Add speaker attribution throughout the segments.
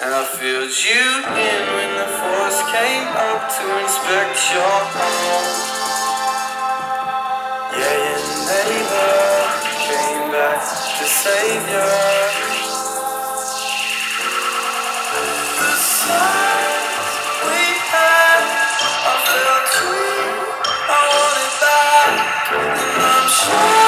Speaker 1: And
Speaker 2: I
Speaker 3: filled you in when the force came up to inspect your home. Yeah, your neighbor came back to save you. The sight we had, I felt clean. I wanted back, and I'm sure.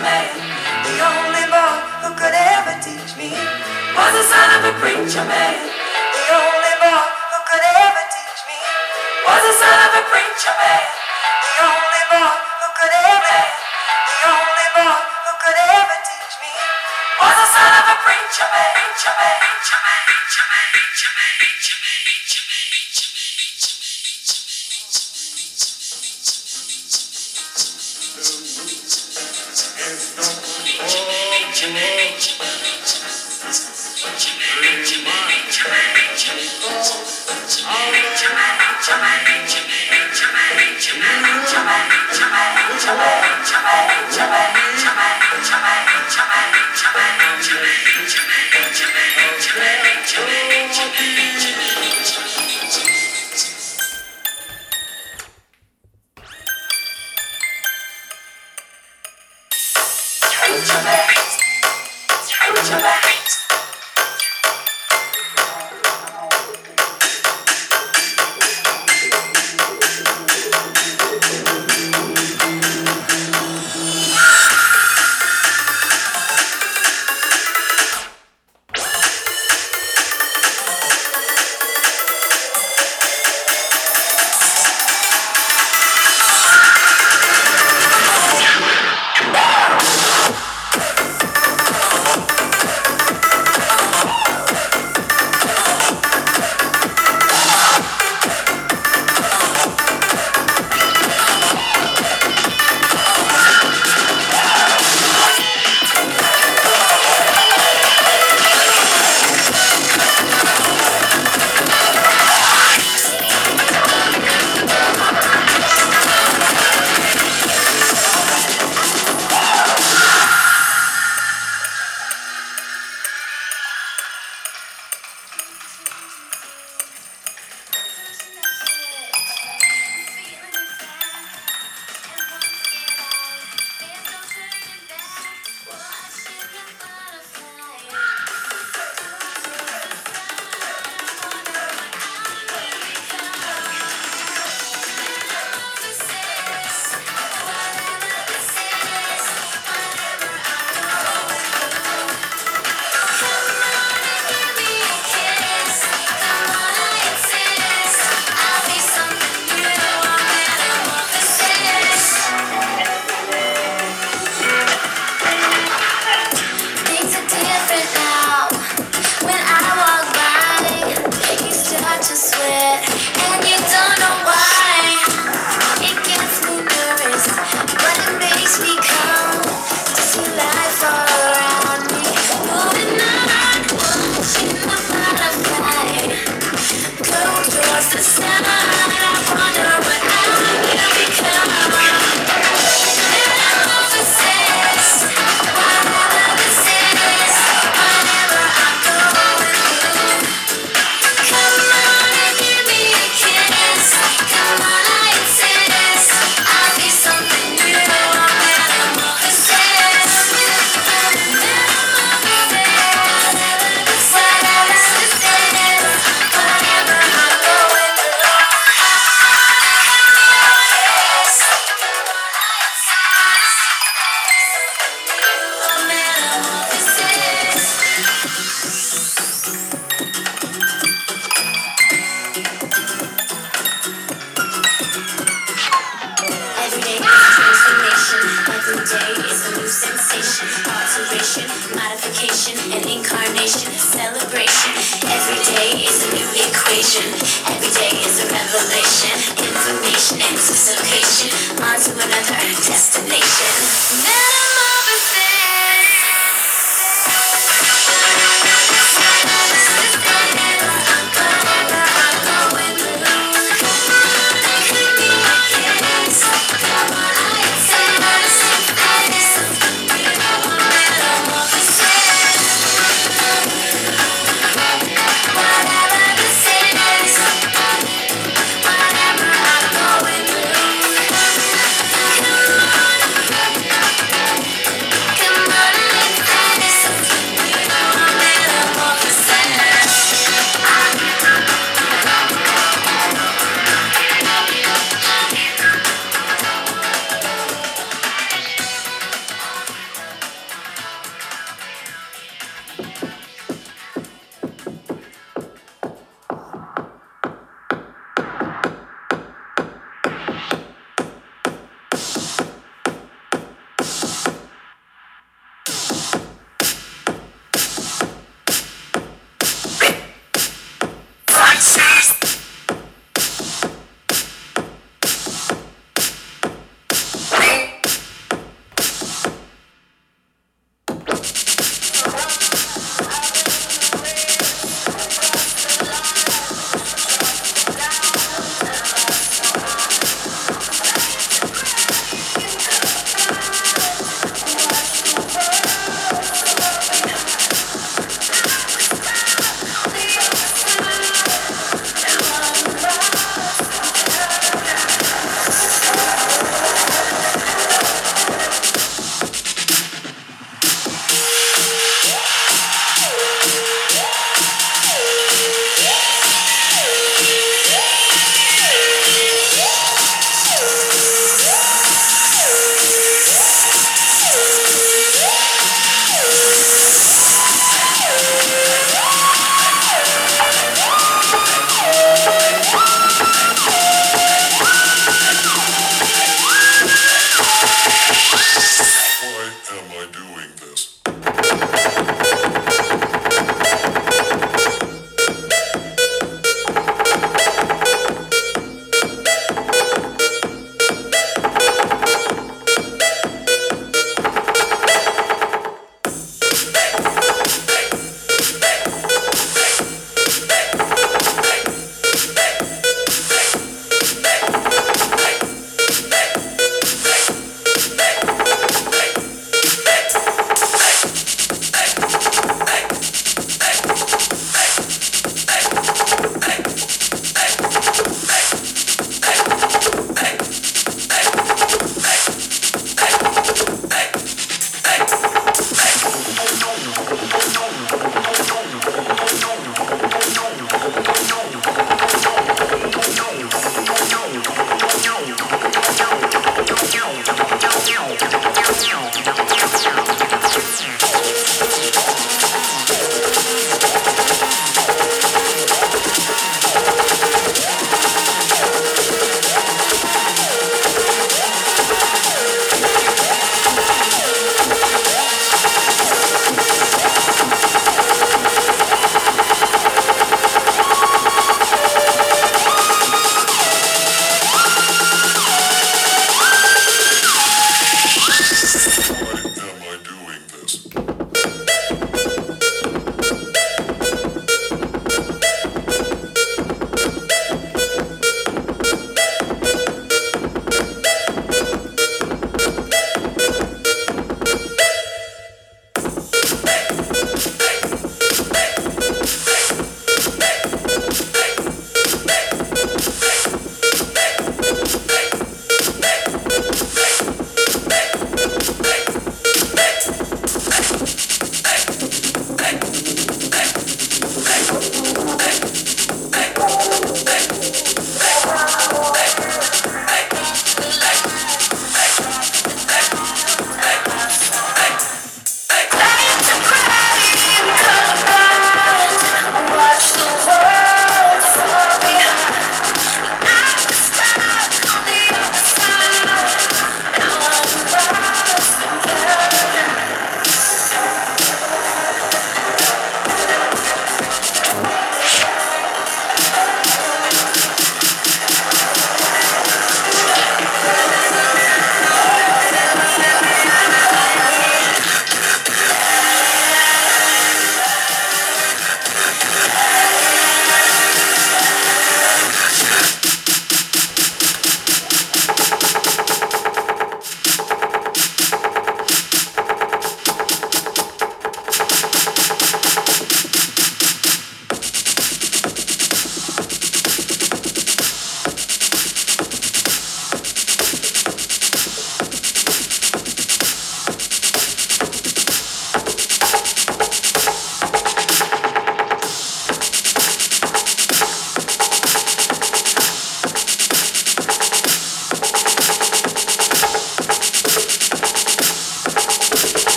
Speaker 2: man. The only boy who could ever teach me was the son of a preacher man.